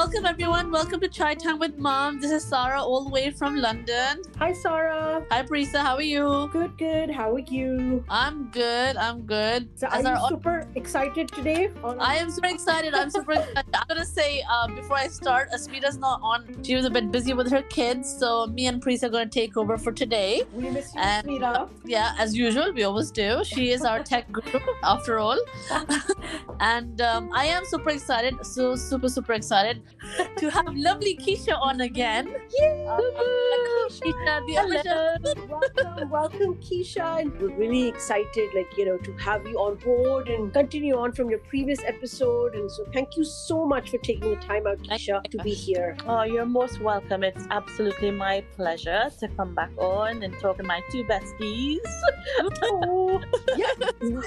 welcome everyone. Welcome to Chai Time with Mom. This is Sarah, all the way from London. Hi, Sarah. Hi, Parisa. How are you? Good, good. How are you? I'm good. I'm good. So, are As you our- super excited today? I am super excited. I'm super excited. I'm gonna say uh, before I start, Asmita's not on. She was a bit busy with her kids, so me and Parisa are gonna take over for today. we miss you, and- Smita. Yeah, as usual, we always do. She is our tech guru, after all. and um, I am super excited, so super, super excited to have lovely Keisha on again. Uh, Keisha, the original. welcome, welcome, Keisha. And we're really excited, like, you know, to have you on board and continue on from your previous episode. And so, thank you so much for taking the time out, Keisha, to be here. Oh, you're most welcome. It's absolutely my pleasure to come back on and talk to my two besties. Oh, yeah.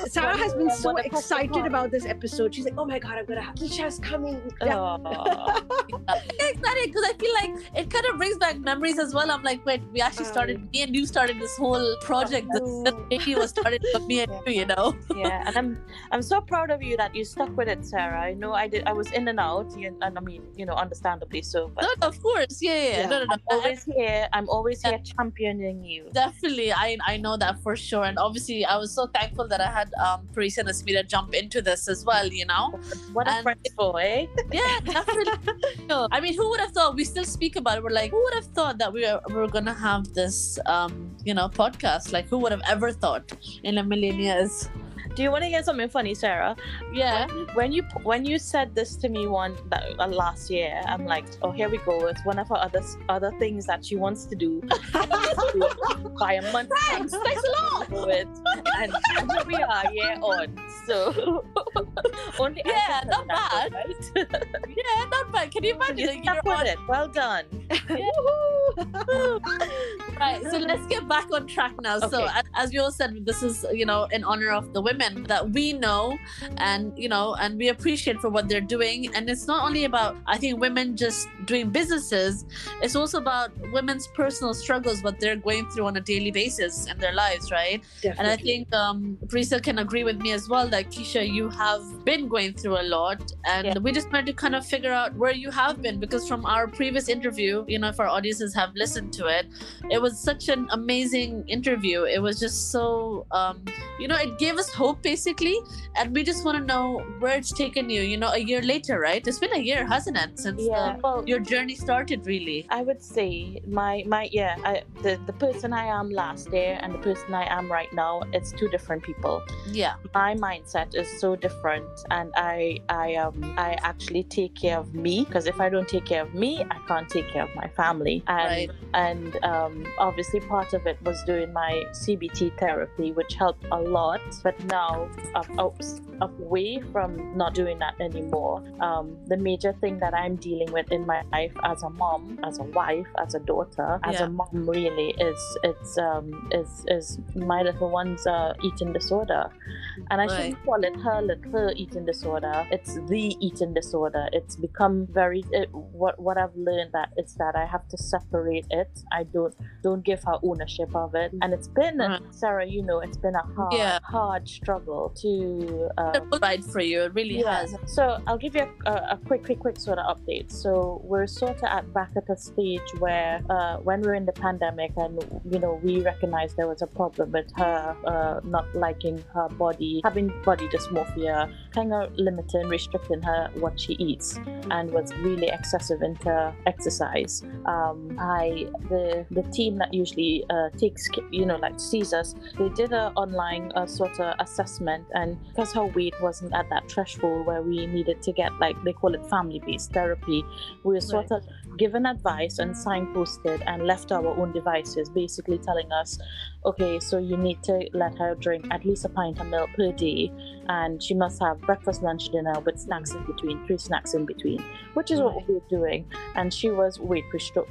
Sarah has been so excited about this episode. She's like, oh my God, I'm going to have Keisha's coming. Yeah. Aw. I'm excited because I feel like it kind of brings back memories as well. I'm like, wait, we actually uh-huh. started, me and you started this whole project. Uh-huh. This, this baby was started with me and you, you know? yeah, and I'm I'm so proud of you that you stuck with it, Sarah. I know I did. I was in and out, you- and I mean, you know, understandably so. But No, no, of course. Yeah, yeah. yeah. Yeah. No, no, no. I'm always here. I'm always here championing you. Definitely, I I know that for sure, and obviously, I was so thankful that I had um Parisa and Asmita jump into this as well. You know, What a And- friend boy. yeah, definitely. No, I mean, who would have thought? We still speak about it. We're like, who would have thought that we were, we were gonna have this um you know podcast? Like, who would have ever thought in a million years? Do you want to hear something funny, Sarah? Yeah, When you when you said this to me one that, uh, last year, I'm like, oh, here we go. It's one of her other other things that she wants to do by a month. thanks, thanks a lot. it. And, and here we are, year on. So only Yeah, not say that, bad. right? Yeah, not bad. Can you You imagine? On it. Well done. Right, so let's get back on track now. So, Okay. as, as we all said, this is you know in honor of the women that we know, and you know, and we appreciate for what they're doing. And it's not only about I think women just doing businesses; it's also about women's personal struggles, what they're going through on a daily basis in their lives, right? Definitely. And I think um, Parisa can agree with me as well that Keisha, you have been going through a lot, and Yeah. we just wanted to kind of figure out where you have been because from our previous interview, you know, if our audiences have listened to it, it was such an amazing interview. It was just so, um, you know, it gave us hope basically, and we just want to know where it's taken you. You know, a year later, right? It's been a year, hasn't it, since Yeah. the, Well, your journey started, really? I would say my my yeah, I, the the person I am last year and the person I am right now, it's two different people. Yeah, my mindset is so different and i i um i actually take care of me because if i don't take care of me i can't take care of my family and Right. and um obviously part of it was doing my cbt therapy which helped a lot but now i'm away from not doing that anymore um the major thing that i'm dealing with in my life as a mom as a wife as a daughter as Yeah. a mom really is it's um is is my little one's uh, eating disorder and I Right. shouldn't call it her little eating disorder. It's the eating disorder. It's become very it, what what I've learned that it's that I have to separate it. I don't don't give her ownership of it, and it's been Right. Sarah. You know, it's been a hard Yeah. hard struggle to. Um, It's for you. It really yeah. has. So I'll give you a, a quick, quick, quick sort of update. So we're sort of at back at a stage where, uh, when we're in the pandemic, and you know, we recognized there was a problem with her uh, not liking her body, having body dysmorphia, kind of limiting, restricting her what she eats, and was really excessive into exercise. Um, I the the team that usually uh, takes you know like sees us, they did an online uh, sort of assessment, and because her weight wasn't at that threshold where we needed to get like they call it family based therapy, we were sort of given advice and signposted and left our own devices, basically telling us, okay, so you need to let her drink at least a pint of milk per day, and she must have breakfast, lunch, dinner with snacks in between, three snacks in between, which is what we were doing. And she was weight resto-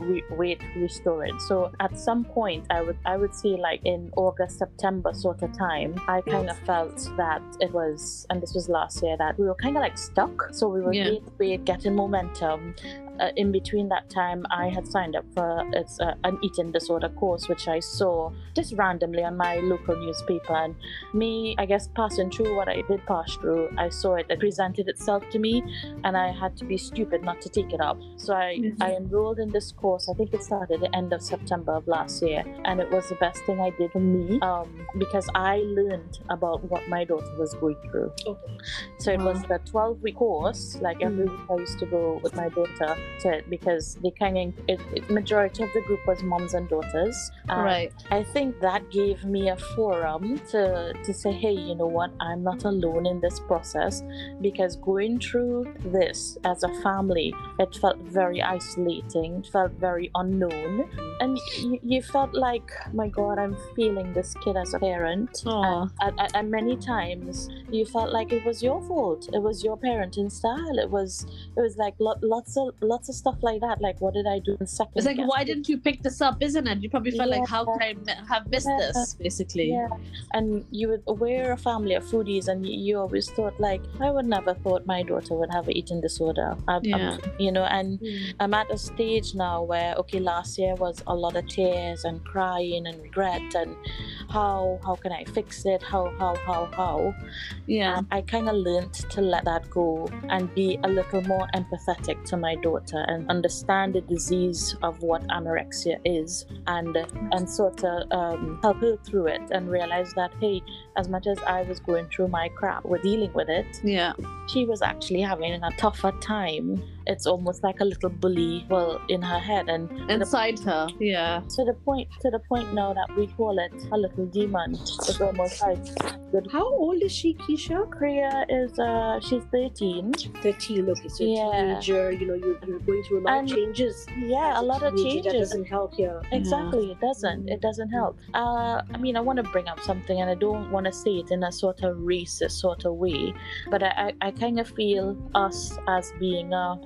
re- weight restoring. So at some point, I would I would say like in August, September sort of time, I kind of felt that it was, and this was last year, that we were kind of like stuck. So we were Yeah. weight, getting momentum, uh, in between that time, I had signed up for it's uh, an eating disorder course, which I saw just randomly on my local newspaper. And me, I guess, passing through what I did pass through, I saw it. It presented itself to me, and I had to be stupid not to take it up. So I, Mhm. I enrolled in this course. I think it started at the end of September of last year, and it was the best thing I did for me um, because I learned about what my daughter was going through. Okay. So it was the 12 week course. Like every Mm. week, I used to go with my daughter to it because the kind of it, it, majority of the group was moms and daughters. And right. I think that gave me a forum to to say, hey, you know what? I'm not alone in this process because going through this as a family, it felt very isolating. It felt very unknown, and you, you felt like, my God, I'm feeling this kid as a parent. And, and, and many times you felt like it was your fault. It was your parenting style. It was it was like lo- lots of lots of stuff like that. Like what did I do in second? It's like, guess? why didn't you pick this up, isn't it? You probably felt like, how Yeah. could I have missed Yeah. this, basically? Yeah, and you were we're a family of foodies, and you, always thought like I would never thought my daughter would have an eating disorder. I, I'm- Yeah. you know, and Mm. I'm at a stage now where okay, last year was a lot of tears and crying and regret and how how can I fix it? How how how how? Yeah. And I kind of learned to let that go and be a little more empathetic to my daughter and understand the disease of what anorexia is and and sort of um, help her through it and realize that hey, as much as I was going through my crap with dealing with it, Yeah. she was actually having a tougher time. It's almost like a little bully, well, in her head, and to the Inside her. Yeah. to the point to the point now that we call it a little demon. It's almost like the How old is she, Keisha? Kriya is uh she's 13. 13. Okay, so Yeah. teenager, you know, you're, you're going through a lot And- of changes. Yeah, as a lot of teenager. That changes. doesn't help here. Exactly, it doesn't. It doesn't help. Uh, I mean, I want to bring up something, and I don't want to say it in a sort of racist sort of way, but I, I, I kind of feel us as being a,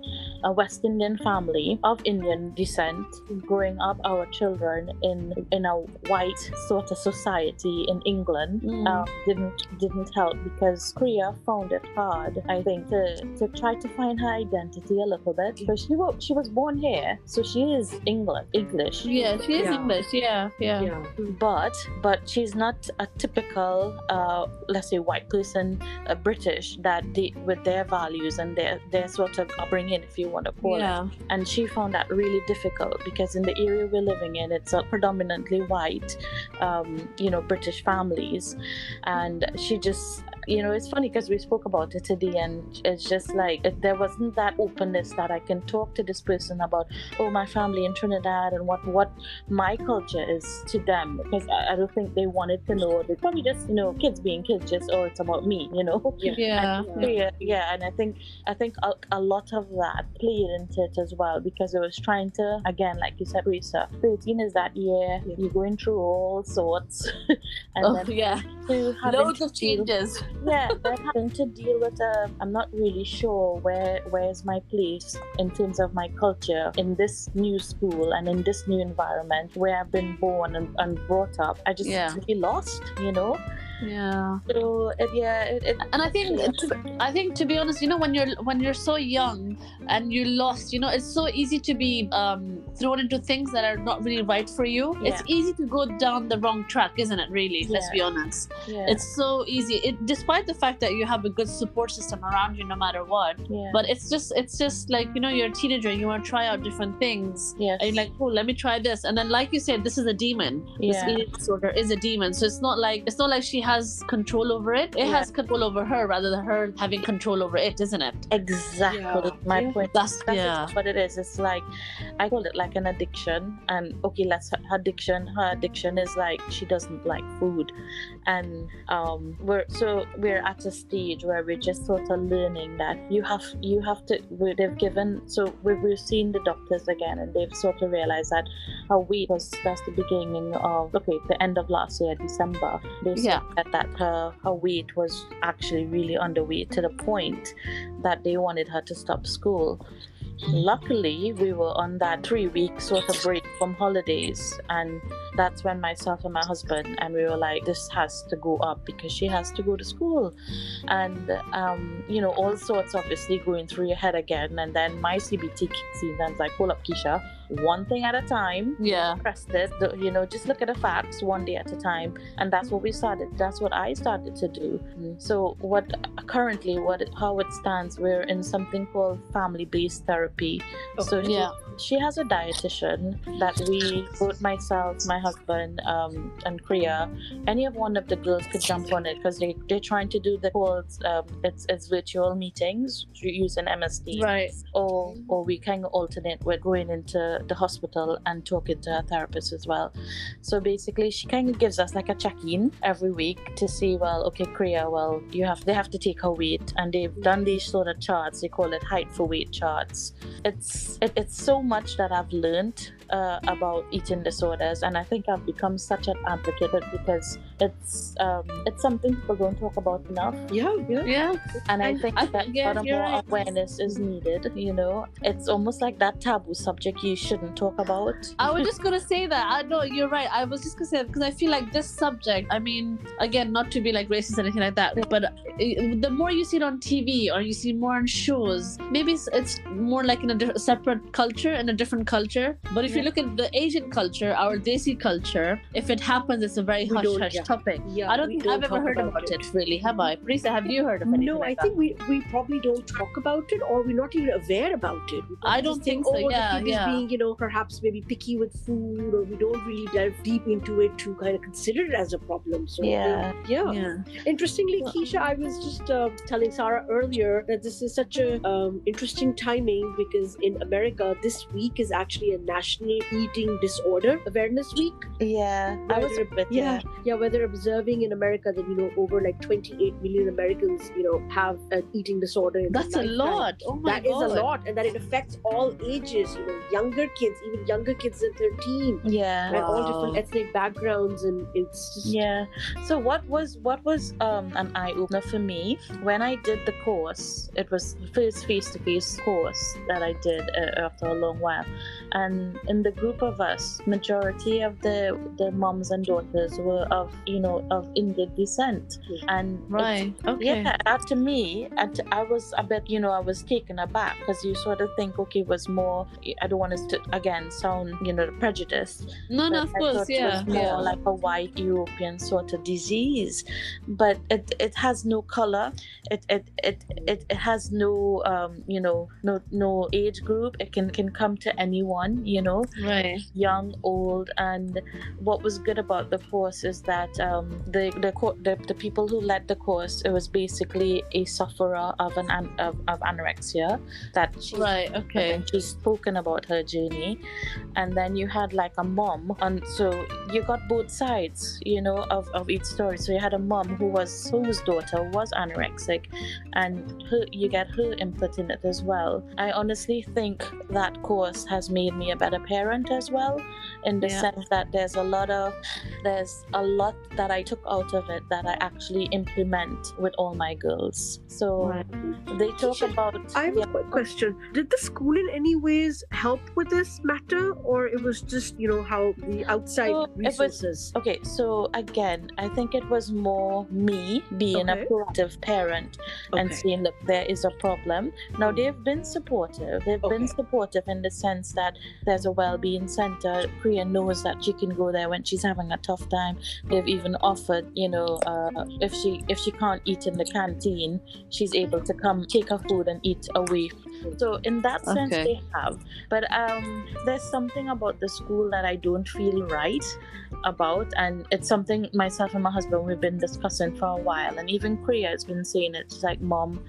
a West Indian family of Indian descent, growing up our children in in a white sort of society in England, Mm. um, didn't didn't help because Kriya found it hard, I think, to, to try to find her identity a little bit. Because she wa- she was born here, so she is England English. Yeah, she is Yeah. English. Yeah. Yeah. Yeah. But but she's not a typical, uh, let's say, white person, uh, British that they, with their values and their their sort of upbringing, if you want to call it. And she found that really difficult because in the area we're living in, it's a predominantly white, um, you know, British families, and she just. You know, it's funny because we spoke about it today, and it's just like if there wasn't that openness that I can talk to this person about, oh, my family in Trinidad and what what my culture is to them because I, I don't think they wanted to know. They probably just you know kids being kids, just oh it's about me, you know. Yeah. Yeah. And, yeah, yeah, and I think I think a, a lot of that played into it as well because it was trying to again, like you said, Risa, thirteen is that year Yeah. you're going through all sorts, and Oh, then yeah. Loads of changes. Yeah, then having to deal with uh, I'm not really sure where where's my place in terms of my culture in this new school and in this new environment where I've been born and, and brought up. I just Yeah. feel lost, you know. Yeah. So it, yeah, it, it, and I think to, I think to be honest, you know, when you're when you're so young and you're lost, you know, it's so easy to be um, thrown into things that are not really right for you. It's easy to go down the wrong track, isn't it? Really, let's be honest. yeah, It's so easy. It despite the fact that you have a good support system around you, no matter what. yeah, But it's just it's just like you know, you're a teenager, you want to try out different things. yeah And you're like, oh, let me try this, and then, like you said, this is a demon. This Yeah. eating disorder is a demon. So it's not like it's not like she has control over it. It Yeah. has control over her rather than her having control over it, isn't it? exactly Yeah. my Yeah. point. That's, That's yeah. what it is. It's like I call it like an addiction. And okay, let's her addiction. Her addiction is like she doesn't like food, and um, we're so we're at a stage where we're just sort of learning that you have you have to. they've given so we've, we've seen the doctors again, and they've sort of realized that her weight was that's the beginning of okay the end of last year December. They Yeah. said that her her weight was actually really underweight to the point that they wanted her to stop school. Luckily, we were on that three week sort of break from holidays, and that's when myself and my husband and we were like, this has to go up because she has to go to school, and um, you know all sorts obviously going through your head again, and then my CBT kicks in and it's like, pull up, Keisha one thing at a time. Yeah. Press it, you know, just look at the facts one day at a time. And that's what we started. That's what I started to do. Mm. So what currently what how it stands, we're in something called family-based therapy. Okay. So Yeah. She has a dietitian that we both myself, my husband, um, and Kriya, any of one of the girls could jump on it because they, they're trying to do the whole um, it's it's virtual meetings using MSD Right. or or we can alternate with going into the hospital and talking to a therapist as well. So basically, she kind of gives us like a check-in every week to see, well, okay, Kriya, well, you have they have to take her weight, and they've done these sort of charts. They call it height for weight charts. It's it, it's so much that I've learned uh, about eating disorders, and I think I've become such an advocate because it's um, it's something people don't talk about enough. Yeah, yeah. Yeah. And I think I- that yeah, a lot you're more right. awareness is needed. You know, it's almost like that taboo subject you shouldn't talk about. I was just gonna say that. I know you're right. I was just gonna say because I feel like this subject. I mean, again, not to be like racist or anything like that, but uh, the more you see it on TV or you see more on shows, maybe it's, it's more like in a di- separate culture and a different culture. But if you look at the Asian culture, our Desi culture, if it happens, it's a very hush hush yeah. topic. Yeah, I don't think I've ever heard about about it. really. Have I? Prisa, have you heard of anything No, I like think we, we probably don't talk about it or we're not even aware about it. I don't just think so, Oh, yeah, the yeah. being, you know, perhaps maybe picky with food or we don't really delve deep into it to kind of consider it as a problem. So I Yeah. think- yeah. Yeah. Interestingly, Keisha, I was just uh, telling Sarah earlier that this is such a um, interesting timing because in America, this week is actually a National Eating Disorder Awareness Week. Yeah, I was Whether- a bit. Yeah, yeah. Where they're observing in America that you know over like 28 million Americans, you know, have an eating disorder. In That's a lot. Oh my That is god. a lot, and that it affects all ages. You know, younger kids, even younger kids than 13, Yeah. and all different ethnic backgrounds, and it's just Yeah. So what was what was um an eye opener for me when I did the course? It was the first face to face course that I did uh, after a long while, and in the group of us, majority of the the moms and daughters were of you know of Indian descent, and Right. Okay. Yeah, that to me, and I was a bit, you know, I was taken aback because you sort of think, okay, it was more. I don't want us to again sound, you know, prejudiced, No, no, of I course, thought it yeah. was more yeah. like a white European sort of disease, but it it has no color. It it it it, it has no um you know no no age group. It can can come to anyone. You know, Right. young, old, and what was good about the course is that um, the the, co- the the people who led the course it was basically a sufferer of an of, of anorexia that she Right. Okay. and she's spoken about her journey and then you had like a mom and so you got both sides you know of, of each story so you had a mom who was whose daughter was anorexic and her, you get her input in it as well i honestly think that course has made me a better parent as well in the Yeah. sense that there's a lot of there's a lot that i took out of it that i actually implement with all my girls so Right. they talk Keisha, about I have yeah. a quick question. Did the school in any ways help with this matter, or it was just you know how the outside So, it was- resources? Okay, so again, I think it was more me being Okay. a proactive parent and Okay. saying, look, there is a problem. Now, they've been supportive. They've been supportive in the sense that there's a well being center. Priya knows that she can go there when she's having a tough time. They've even offered, you know, uh, if she if she can't eat in the canteen, she's able to come take her food and eat away. So in that sense, Okay. they have. But um, there's something about the school that I don't feel right about, and it's something myself and my husband we've been discussing for a while, and even Priya has been saying it. She's like, "Mom,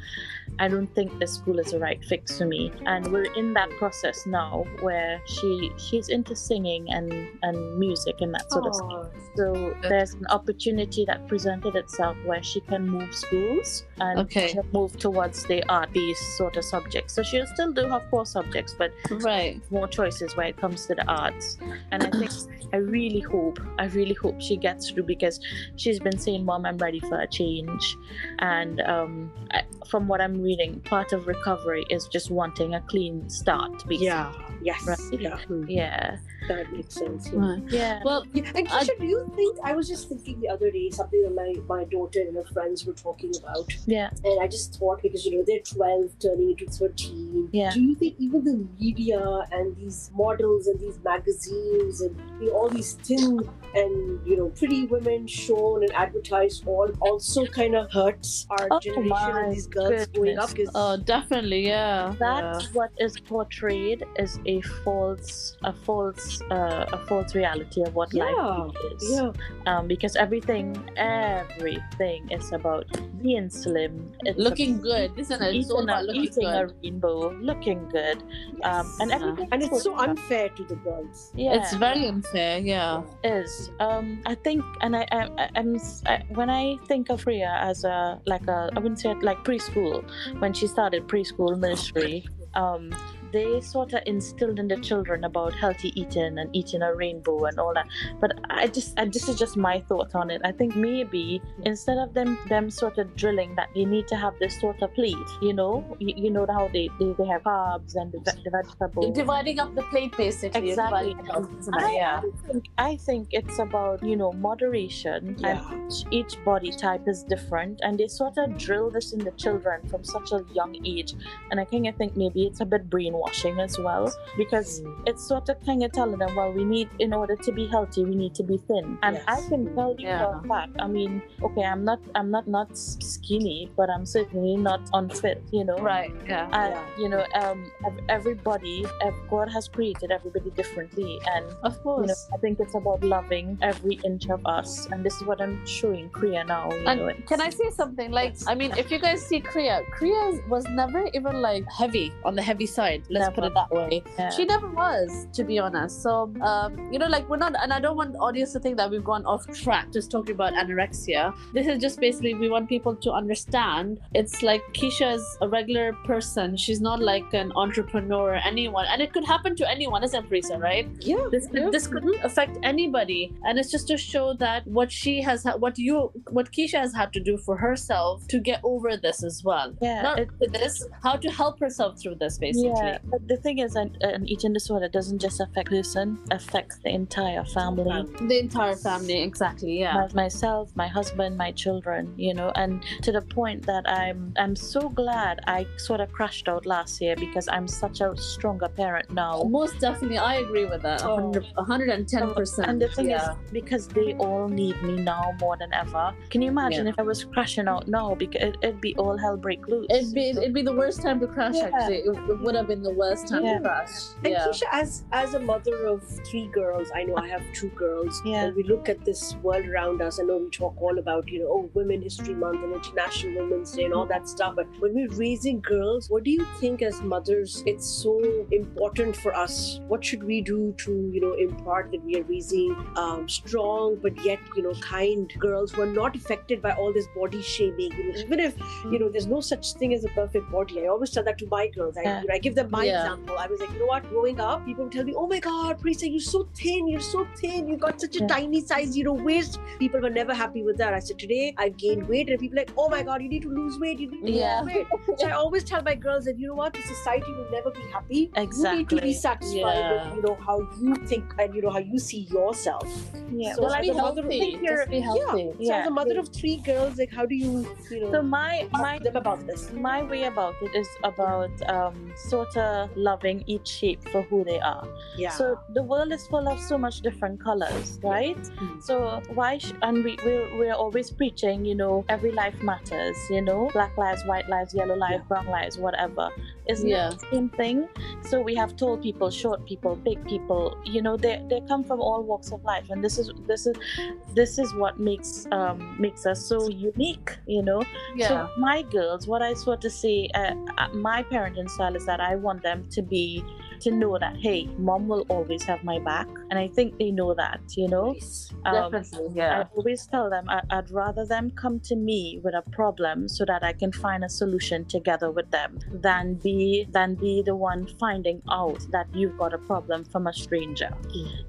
I don't think this school is the right fix for me." And we're in that process now where she she's into singing and and music and that sort of stuff. So there's an opportunity that presented itself where she can move schools and Okay. move towards the art-based sort of subjects. So she'll still do her core subjects, but Right. more choices when it comes to the arts. And I think I really hope, I really hope she gets through because she's been saying, "Mom, I'm ready for a change." And um, I, from what I'm reading, part of recovery is just wanting a clean start. Basically. Yeah. Yes. Right. Yeah. Hmm. Yeah. That makes sense. Yeah. Right. Yeah. Well, Yeah, and I- Keisha, do you think I was just thinking the other day something that my, my daughter and her friends were talking about, yeah. and I just thought because you know they're twelve turning into thirteen. Yeah. Do you think even the media and these models and these magazines and all these thin and you know pretty women shown and advertised all also kind of hurts our Oh generation my and these girls growing up? 'Cause- oh, definitely, yeah. That's what is portrayed is a false, a false, uh, a false reality of what yeah, life is. yeah, Um, because everything, everything is about being slim. It's looking about good, isn't it? It's all Eating, about looking eating a good. rainbow, looking good, um, and Yeah. everything. and it's so unfair to the girls. Yeah, It's very unfair, yeah. is. Um, I think, and I, I, I'm, I, when I think of ria as a like a, I wouldn't say it like preschool, when she started preschool ministry, um, they sort of instilled in the children about healthy eating and eating a rainbow and all that. But I just, I, this is just my thought on it. I think maybe instead of them, them sort of drilling that they need to have this sort of plate, you know, you, you know how they, they, they have carbs and the, the vegetables. Dividing up the plate, basically. Exactly. Dividing it up. I, yeah. I think I think it's about you know moderation Yeah. and each, each body type is different and they sort of drill this in the children from such a young age and I kind of think maybe it's a bit brainwashing as well because it's sort of kind of telling them well we need in order to be healthy we need to be thin and I can tell you Yeah. for a fact I mean okay I'm not I'm not not skinny but I'm certainly not unfit you know Right, yeah. and Yeah. you know um everybody god has created everybody differently and Of you know, course. I think it's about loving every inch of us, and this is what I'm showing Kriya now. You And know, can I say something? Like, I mean, if you guys see Kriya, Kriya was never even like heavy on the heavy side. Let's put it that way. Yeah. She never was, to be honest. So, um, you know, like we're not, and I don't want the audience to think that we've gone off track just talking about anorexia. This is just basically we want people to understand it's like Keisha is a regular person. She's not like an entrepreneur or anyone, and it could happen to anyone, isn't Prisa, right? Yeah, this could, yeah. this could affect anybody and it's just to show that what she has what you what keisha has had to do for herself to get over this as well yeah, not it- this how to help herself through this basically yeah. But the thing is, an, an eating disorder doesn't just affect person; affects the entire family. the entire family exactly yeah My, myself, my husband, my children, you know, and to the point that I'm I'm so glad I sort of crashed out last year because I'm such a stronger parent now. most definitely i agree with that Oh. 100, 110% And the thing yeah. is, because they all need me now more than ever. Can you imagine Yeah. if I was crashing out now? Because it, it'd be all hell break loose. It'd be it'd be the worst time to crash. Yeah. Actually, it, it would have been the worst time Yeah. to crash. And Yeah. Keisha, as as a mother of three girls, I know I have two girls. Yeah. And we look at this world around us. I know we talk all about, you know, oh, Women History Month and International Women's Day and all that stuff. But when we're raising girls, what do you think as mothers it's so important for us? What should we do to, you know, impart that we are raising um, strong but yet, you know, kind girls who are not affected by all this body shaming? You know, even if you know, there's no such thing as a perfect body. I always tell that to my girls. I, Yeah. you know, I give them my Yeah. example. I was like, you know what? Growing up, people would tell me, "Oh my God, Prisa, you're so thin. You're so thin. You've got such a Yeah. tiny size, you know, waist." People were never happy with that. I said, "Today, I've gained weight, and people are like, oh my God, you need to lose weight. You need to Yeah. lose weight." So I always tell my girls that you know what, the society will never be happy. Exactly. You need to be satisfied Yeah. with you know how you think and you know how you see yourself. yeah. So well, as be a don't mother of- healthy. Just be healthy. So Yeah. as a mother of three girls, like how do you you know So my my them about this? my way about it is about um, sort of loving each shape for who they are. Yeah. So the world is full of so much different colors, right? Mhm. So why? Sh- and we we're, we're always preaching, you know, every life matters. You know, black lives, white lives, yellow lives, brown lives, whatever. Isn't Yeah. it the same thing? So we have tall people, short people, big people. You know, they they come from all walks of life, and this is this is this is what makes um makes us so unique. You know. Yeah. So my girls, what I sort of say, uh, uh, my parenting style is that I want them to be, to know that hey, mom will always have my back, and I think they know that, you know. Um, Definitely. I always tell them I, I'd rather them come to me with a problem so that I can find a solution together with them than be than be the one finding out that you've got a problem from a stranger,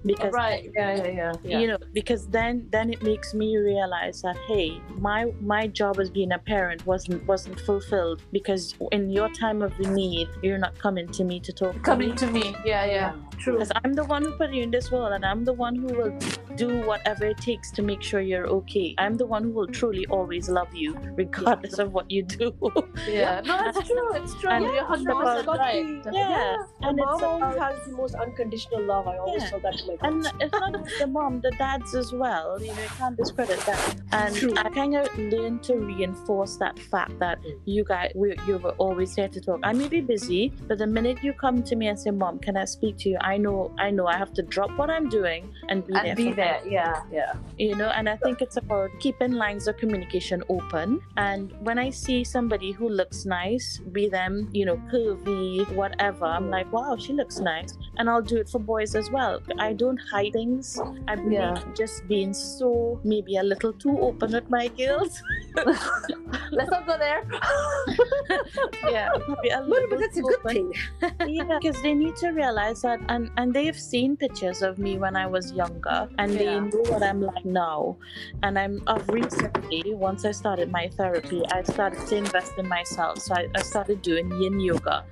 because Right. Yeah. Yeah. Yeah. yeah. you know because then then it makes me realize that hey my my job as being a parent wasn't wasn't fulfilled because in your time of need you're not coming to me to talk coming. To me. Yeah. Yeah. True. Because I'm the one who put you in this world, and I'm the one who will do whatever it takes to make sure you're okay. I'm the one who will truly always love you, regardless of what you do. Yeah. No, it's true. It's true. And You're it's 100% about right. yeah, Yeah, and my mom always about has the most unconditional love. I always Yeah. tell that to my And it's not just the mom, the dads as well. You know, you can't discredit that. And True. I kind of learned to reinforce that fact that Mm. you guys, we, you were always there to talk. I may be busy, but the minute you come to me and say, "Mom, can I speak to you?" I know, I know, I have to drop what I'm doing and be there. Be for there. Yeah. Yeah. You know, and I think it's about keeping lines of communication open. And when I see somebody who looks nice, be them, you know, curvy, whatever, I'm like, wow, she looks nice. And I'll do it for boys as well. I don't hide things. I believe Yeah. just being so maybe a little too open with my girls. Let's not go there. yeah, a little but that's a good thing. yeah, because they need to realize that, and and they've seen pictures of me when I was younger, and they know what I'm like now. And I'm of recently, once I started my therapy, I started to invest in myself. So I, I started doing Yin yoga.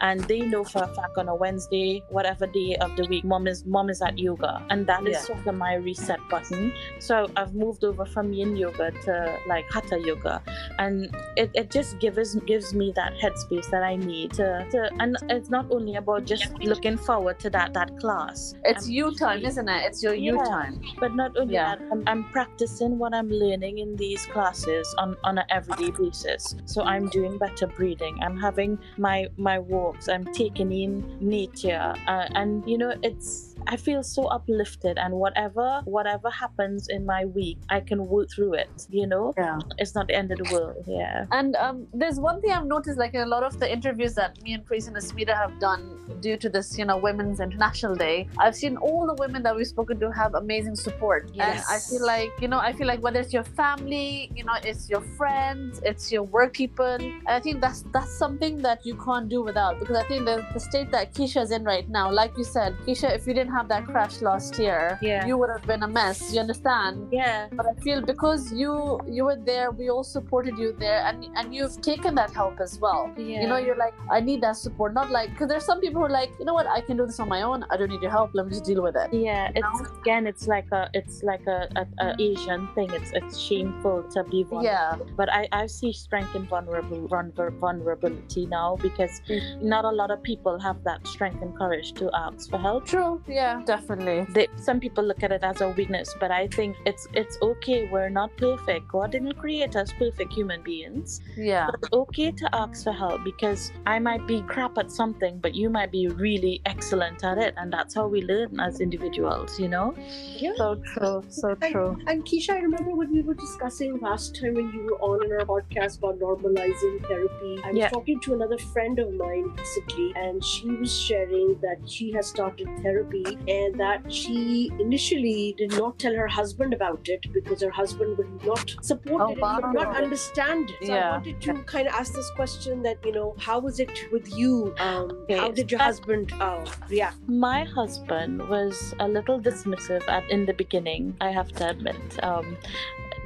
And they know for a fact on a Wednesday, whatever day of the week, mom is mom is at yoga, and that is Yeah. sort of my reset button. So I've moved over from Yin yoga to like Hatha yoga, and it, it just gives gives me that headspace that I need to, to and it's not only about just looking forward to that that class. It's I'm you time, isn't it? It's your you time. but not only Yeah. that, I'm, I'm practicing what I'm learning in these classes on, on an everyday basis. So I'm doing better breathing. I'm having my my walks. I'm taking in nature, uh, and you know, it's I feel so uplifted. And whatever whatever happens in my week, I can work through it. You know, Yeah. it's not the end of the world. Yeah. And um, there's one thing I've noticed, like in a lot of the interviews that me and Praise and Asmita have done due to this, you know, Women's International Day, I've seen all the women that we've spoken to have amazing support. And I feel like, you know, I feel like whether it's your family, you know, it's your friends, it's your work people, I think that's that's something that you can't do without. Because I think the, the state that Keisha's in right now, like you said, Keisha, if you didn't have that crash last year, Yeah. you would have been a mess. You understand? Yeah. but I feel because you you were there, we all supported you there, and and you've taken that help as well. Yeah. You know, you're like, I need that support. Not like because there's some people who are like, you know what, I can do this on my own. I don't need your help. Let me just deal with it. Yeah, it's again, it's like a, it's like a, a, a Asian thing. It's it's shameful to be vulnerable. Yeah, But I, I see strength in vulnerable, vulner- vulnerability now because mm-hmm. not a lot of people have that strength and courage to ask for help. true. Yeah, definitely. They, some people look at it as a weakness, but I think it's it's okay. We're not perfect. God didn't create us perfect human beings. Yeah, But it's okay to ask for help because I might be crap at something, but you might be really excellent at it, and that's how we learn as individuals. You know? Yeah. so true. So true. And Keisha, I remember when we were discussing last time when you were on in our podcast about normalizing therapy. I was Yeah. talking to another friend of mine recently, and she was sharing that she has started therapy and that she initially did not tell her husband about it because her husband would not support Oh, it and would not understand it. So I wanted to kind of ask this question that, you know, how was it with you? Um, Okay, How did your that- husband uh, react? My husband was a little dismissive at in the beginning. I have to admit. Um,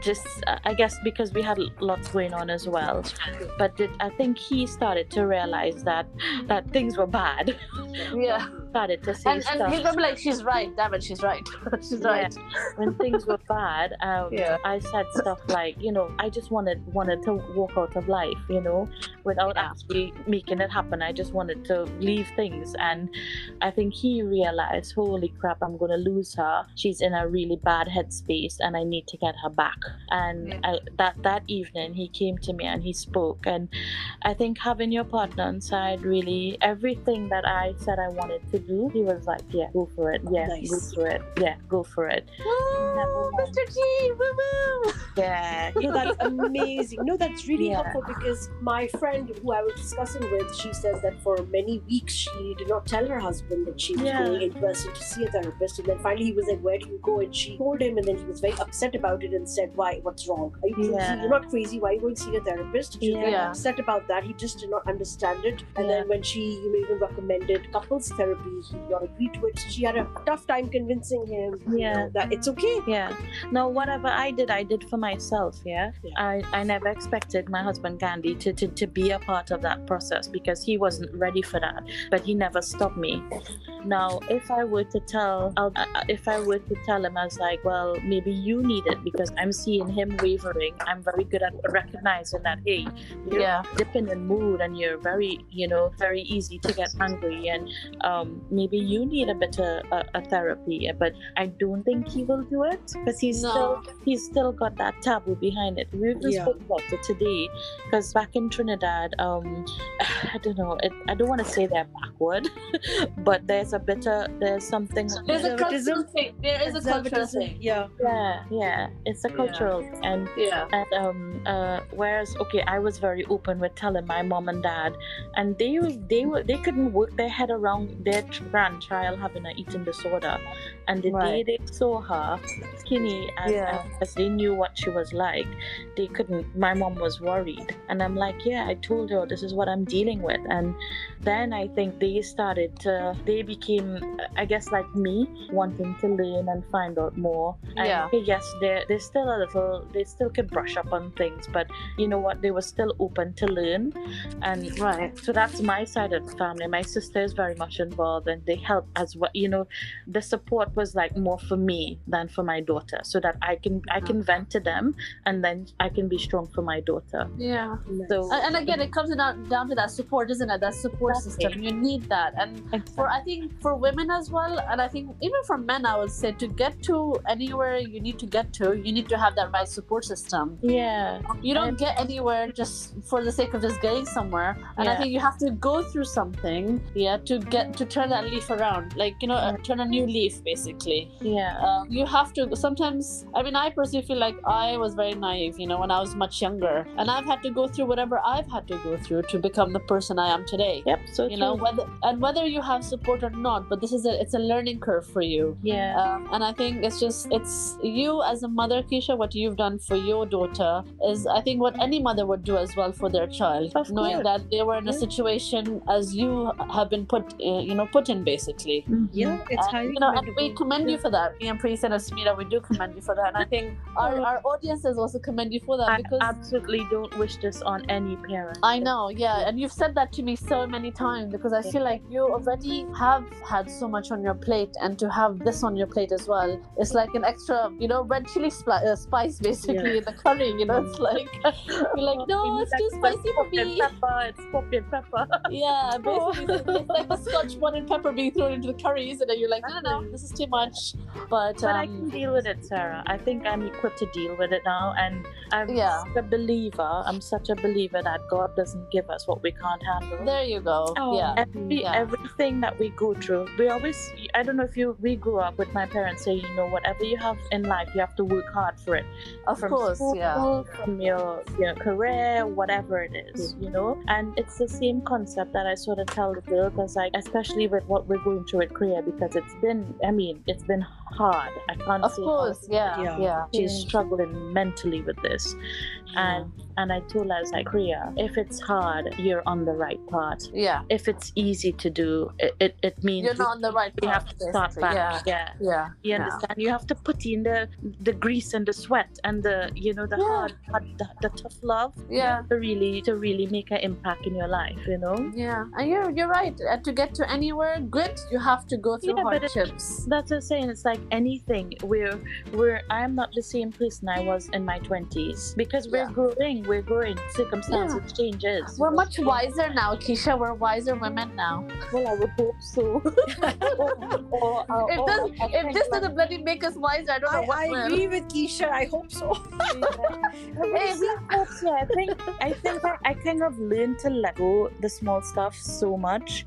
just uh, I guess because we had lots going on as well. But it, I think he started to realize that that things were bad. Yeah, started to say and and he's gonna be like, she's right. Damn it, she's right. she's Yeah. right. when things were bad, um, Yeah. I said stuff like, you know, I just wanted wanted to walk out of life, you know, without Yeah. actually making it happen. I just wanted to leave things, and I think he realized, holy crap, I'm gonna lose her. She's in a really bad headspace, and I need to get her back. And Yeah. I, that that evening, he came to me and he spoke, and I think having your partner inside really everything that I said I wanted to do, he was like, yeah, go for it, yeah, go for it, yeah, go for it. Woo, Mr. G, woo woo. Yeah. no, that's amazing. No, that's really Yeah. helpful because my friend who I was discussing with, she says that for many weeks she did not tell her husband that she was Yeah. going in person to see a therapist, and then finally he was like, "Where do you go?" And she told him, and then he was very upset about it and said, "Why? What's wrong? Are you crazy? Yeah. You're not crazy. Why are you going to see a therapist?" She was very upset about that. He just did not understand it, and then when she you know, even recommended couples therapy, he did not agree to it. So she had a tough time convincing him you Yeah. know, that it's okay. Yeah. No, whatever I did, I did for myself. Yeah. Yeah. I, I never expected my husband Gandhi to, to, to be a part of that process because he wasn't ready for that. But he never stopped me. Now, if I were to tell, I'll, if I were to tell him, I was like, well, maybe you need it because I'm seeing him wavering. I'm very good at recognizing that, hey, you're Yeah. dipping in mood and you're very, you know, very easy to get angry, and um, maybe you need a bit of a, a therapy. But I don't think he will do it because he's No. still he's still got that taboo behind it. We just Yeah. spoke about it today because back in Trinidad, um, I don't know, it, I don't want to say they're backward, but there's a bit of there's something. There's a Conservatism? cultural thing. There is a cultural thing. Yeah. Yeah, yeah, it's a Yeah. cultural and Yeah. and um uh whereas okay i was very open with telling my mom and dad and they they were they couldn't work their head around their ch- grandchild having an eating disorder and the Right. day they saw her skinny as, Yeah. as they knew what she was like they couldn't my mom was worried and i'm like yeah i told her this is what i'm dealing with and then i think they started to they became i guess like me wanting to learn and find out more and Yeah. yes they're, they're still a little they still could brush up on things but you know what they were still open to learn and Right. so that's my side of the family my sister is very much involved and they help as well you know the support was like more for me than for my daughter so that i can i can vent to them and then i can be strong for my daughter Yeah. so And, and again, it comes down down to that support, isn't it? That support Exactly. system. You need that, and for I think for women as well, and I think even for men, I would say to get to anywhere you need to get to, you need to have that right support system. yeah You don't And- get anywhere just for the sake of just getting somewhere, and I think you have to go through something, yeah, to get to turn that leaf around, like you know, uh, turn a new leaf, basically. yeah Um, you have to sometimes i mean i personally feel like i was very naive you know when i was much younger and i've had to go through whatever i've had to go through to become the person i am today yep so you know whether and whether you have support or not but this is a it's a learning curve for you yeah um, and I think it's just it's you as a mother, Keisha. What you've done for your daughter is, I think, what any mother would do as well for their child, Of knowing course. that they were in a situation as you have been put, uh, you know, put in basically. Mhm. Yeah, it's And, highly you know, and we commendable. commend you for that. Me and Priest and Asmita, we do commend you for that. And I think our, our audiences also commend you for that I because absolutely don't wish this on any parent. I know, yeah, and you've said that to me so many times because I feel like you already have had so much on your plate, and to have this on your plate as well, it's like an extra, you know, red chili spli- uh, spice basically Yeah. in the curry. You know, it's like you're like, no, it's too spicy for Poppy and me. Pepper, it's poppy and pepper. Yeah, basically, it's, it's like the Scotch bonnet pepper being thrown into the curry, isn't it? You're like, no, no, no, this is too much. But, But I um, can deal with it, Sarah. I think I'm equipped to deal with it now, and I'm Yeah. such a believer. I'm such a believer that God doesn't give us what we can't handle. there you go. Oh. Yeah. Every, Yeah. everything that we go through, we always, I don't know if you, we grew up with my parents saying, you know, whatever you have in life, you have to work hard for it. Of from course, school, yeah. from your, your career, whatever it is, you know? And it's the same concept that I sort of tell the girl, because like, especially with what we're going through at Kriya, because it's been, I mean, it's been hard. I can't Of course, yeah, Yeah. yeah. She's struggling mentally with this. And and I told her, I was like, Kriya, if it's hard, you're on the right path. Yeah. If it's easy to do, it, it, it means You're not on the right path. have to start back. Yeah. Yeah. Yeah. You understand? You have to put in the the grease and the sweat and the you know the Yeah. hard, hard the, the tough love Yeah. to really to really make an impact in your life. You know. Yeah, and you're you're right. Uh, to get to anywhere good, you have to go through Yeah, but it- hardships. That's what I'm saying. It's like anything. We're we're I'm not the same person I was in my twenties because we're Yeah. growing. We're growing. Circumstances changes. We're much wiser now, Keisha. We're wiser women now. Well, I would hope so. or, or, If this if this doesn't bloody make us wiser, I don't know I, what I will. agree with Keisha. I hope so. Hey, we hope so. I think I think I, I kind of learned to let go the small stuff so much,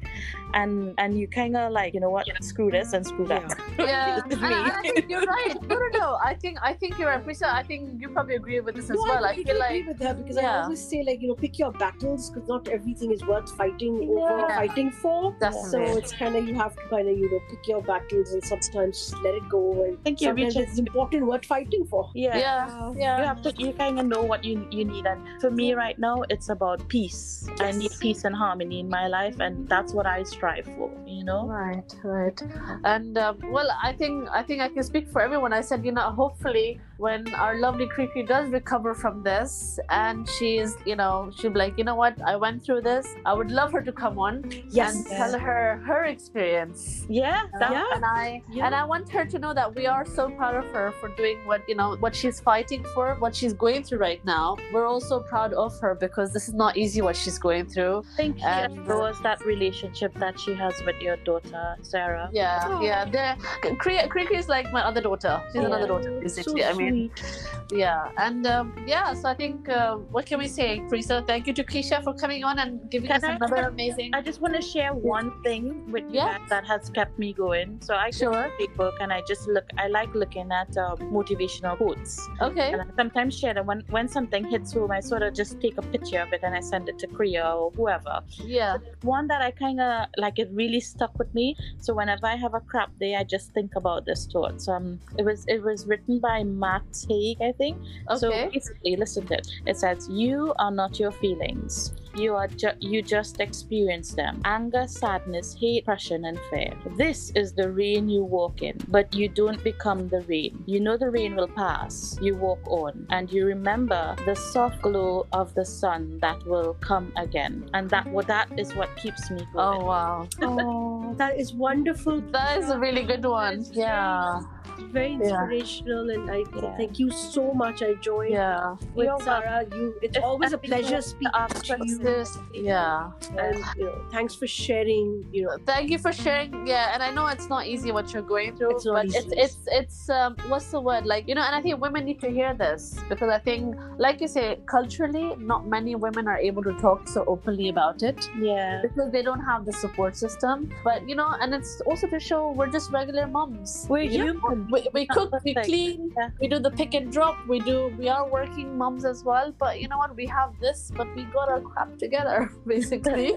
and and you kind of like you know what screw this and screw that. Yeah, This and, is me. and I think you're right. No, no, no. I think I think you're right, Prisha. I think you probably agree with this as no, well. I I completely feel agree with her because I always say like you know pick your battles because not everything is worth fighting over Yeah. fighting for. So definitely. it's kind of you have to kind of you know pick your battles and sometimes just let it go and think you sometimes reach it's important worth fighting for. Yeah. yeah, You have to. You kind of know what you you need, and for me right now, it's about peace. I need peace and harmony in my life, and that's what I strive for. You know. Right, right. And um, well, I think I think I can speak for everyone. I said, you know, hopefully when our lovely Creepy does recover from this and she's, you know, she'll be like, you know what, I went through this. I would love her to come on Yes. and tell her her experience. Yeah, that, Yeah. And I Yeah. and I want her to know that we are so proud of her for doing what you know what she's fighting for, what she's going through right now. We're also proud of her because this is not easy what she's going through. thank think she And, uh, adores that relationship that she has with your daughter, Sarah. Yeah, Oh. yeah. They're, Kri- Kriki is like my other daughter. She's Yeah. another daughter, So. I mean, sweet. yeah, and um, yeah. So I think uh, what can we say, Prisa? Thank you to Keisha for coming on and giving Can us I- another can- amazing. I just want to share one thing with you Yeah. that has kept me going. So I go Sure. to Facebook and I just look. I like looking at um, motivational quotes. Okay. And I sometimes share them when when something hits home. I sort of just take a picture of it and I send it to Kriya or whoever. Yeah. One that I kind of like it really stuck with me. So whenever I have a crap day, I just think about this thought. So um, it was it was written by Matt Haig, I think. Okay. So basically, listen to it. It says, "You are not your feelings. You are ju- you just experience them. Anger, sadness, hate, depression, and fear. This is the rain you walk in, but you don't become the rain. You know the rain will pass. You walk on, and you remember the soft glow of the sun that will come again. And that what that is what keeps me going. Oh wow, Oh, that is wonderful. that is a really good one. Yeah. Very Yeah. inspirational, and I Yeah. thank you so much. I joined Yeah. with You're Sarah. You, it's If always a pleasure to speaking ask to you. Seriously, Yeah. And you know, thanks for sharing. You know, Thank you for sharing. Yeah, and I know it's not easy what you're going through, It's not but easy. it's it's it's um what's the word like you know, and I think women need to hear this because I think, like you say, culturally, not many women are able to talk so openly about it Yeah. because they don't have the support system. But you know, and it's also to show we're just regular moms. We're You know, human. We, we cook, we clean, Yeah. we do the pick and drop. We do. We are working moms as well. But you know what? We have this, but we got our crap together, basically,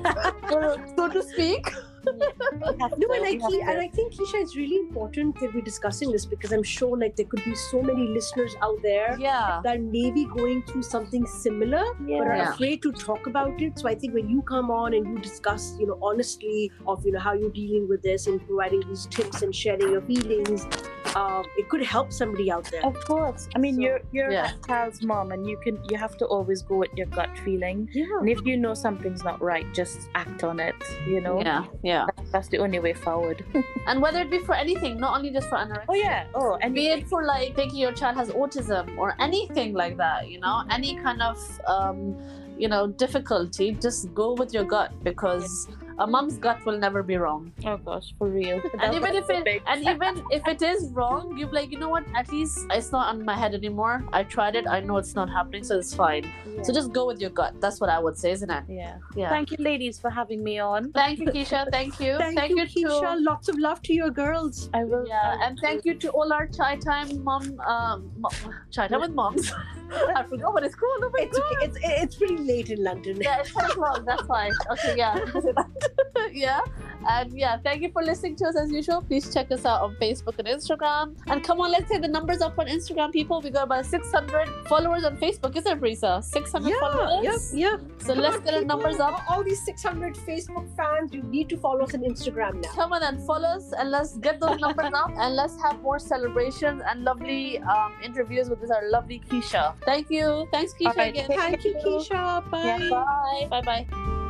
so, so to speak. No, and I, We have Ke- to- and I think Keisha, it's really important that we're discussing this because I'm sure like there could be so many listeners out there Yeah. that may be going through something similar but are Yeah. afraid to talk about it. So I think when you come on and you discuss, you know, honestly of you know how you're dealing with this and providing these tips and sharing your feelings, um, it could help somebody out there. Of course. I mean, So, you're you're yeah. a child's mom, and you can you have to always go with your gut feeling. Yeah. And if you know something's not right, just act on it. You know. Yeah. Yeah. That- That's the only way forward. And whether it be for anything, not only just for anorexia. oh yeah. Oh, and Be it for like thinking your child has autism or anything like that, you know, any kind of um, you know, difficulty, just go with your gut because a mom's gut will never be wrong. oh gosh, for real. and even if it and even if it is wrong you're like you know what at least it's not on my head anymore i tried it i know it's not happening so it's fine so just go with your gut that's what i would say isn't it yeah. yeah Thank you, ladies, for having me on. thank you keisha thank you Thank, you, Keisha. to Lots of love to your girls. I will. yeah and thank you to all our chai time mom um mo- chai time with moms i forgot what it's called oh my It's God. okay. It's it's pretty late in London. yeah it's 10 o'clock that's fine okay yeah yeah. And yeah thank you for listening to us as usual. Please check us out on facebook and instagram. And come on let's say the numbers up on instagram people. We got about 600 followers on facebook isn't it Brisa? 600 Yeah, followers? yep, yep. so let's get the numbers up. All these 600 Facebook fans, you need to follow us on Instagram now. come on and follow us and let's get those numbers up and let's have more celebrations and lovely um, interviews with this our lovely keisha. Thank you. Thanks keisha Alright, again. Thank you, Keisha. Bye. Yeah, bye. Bye bye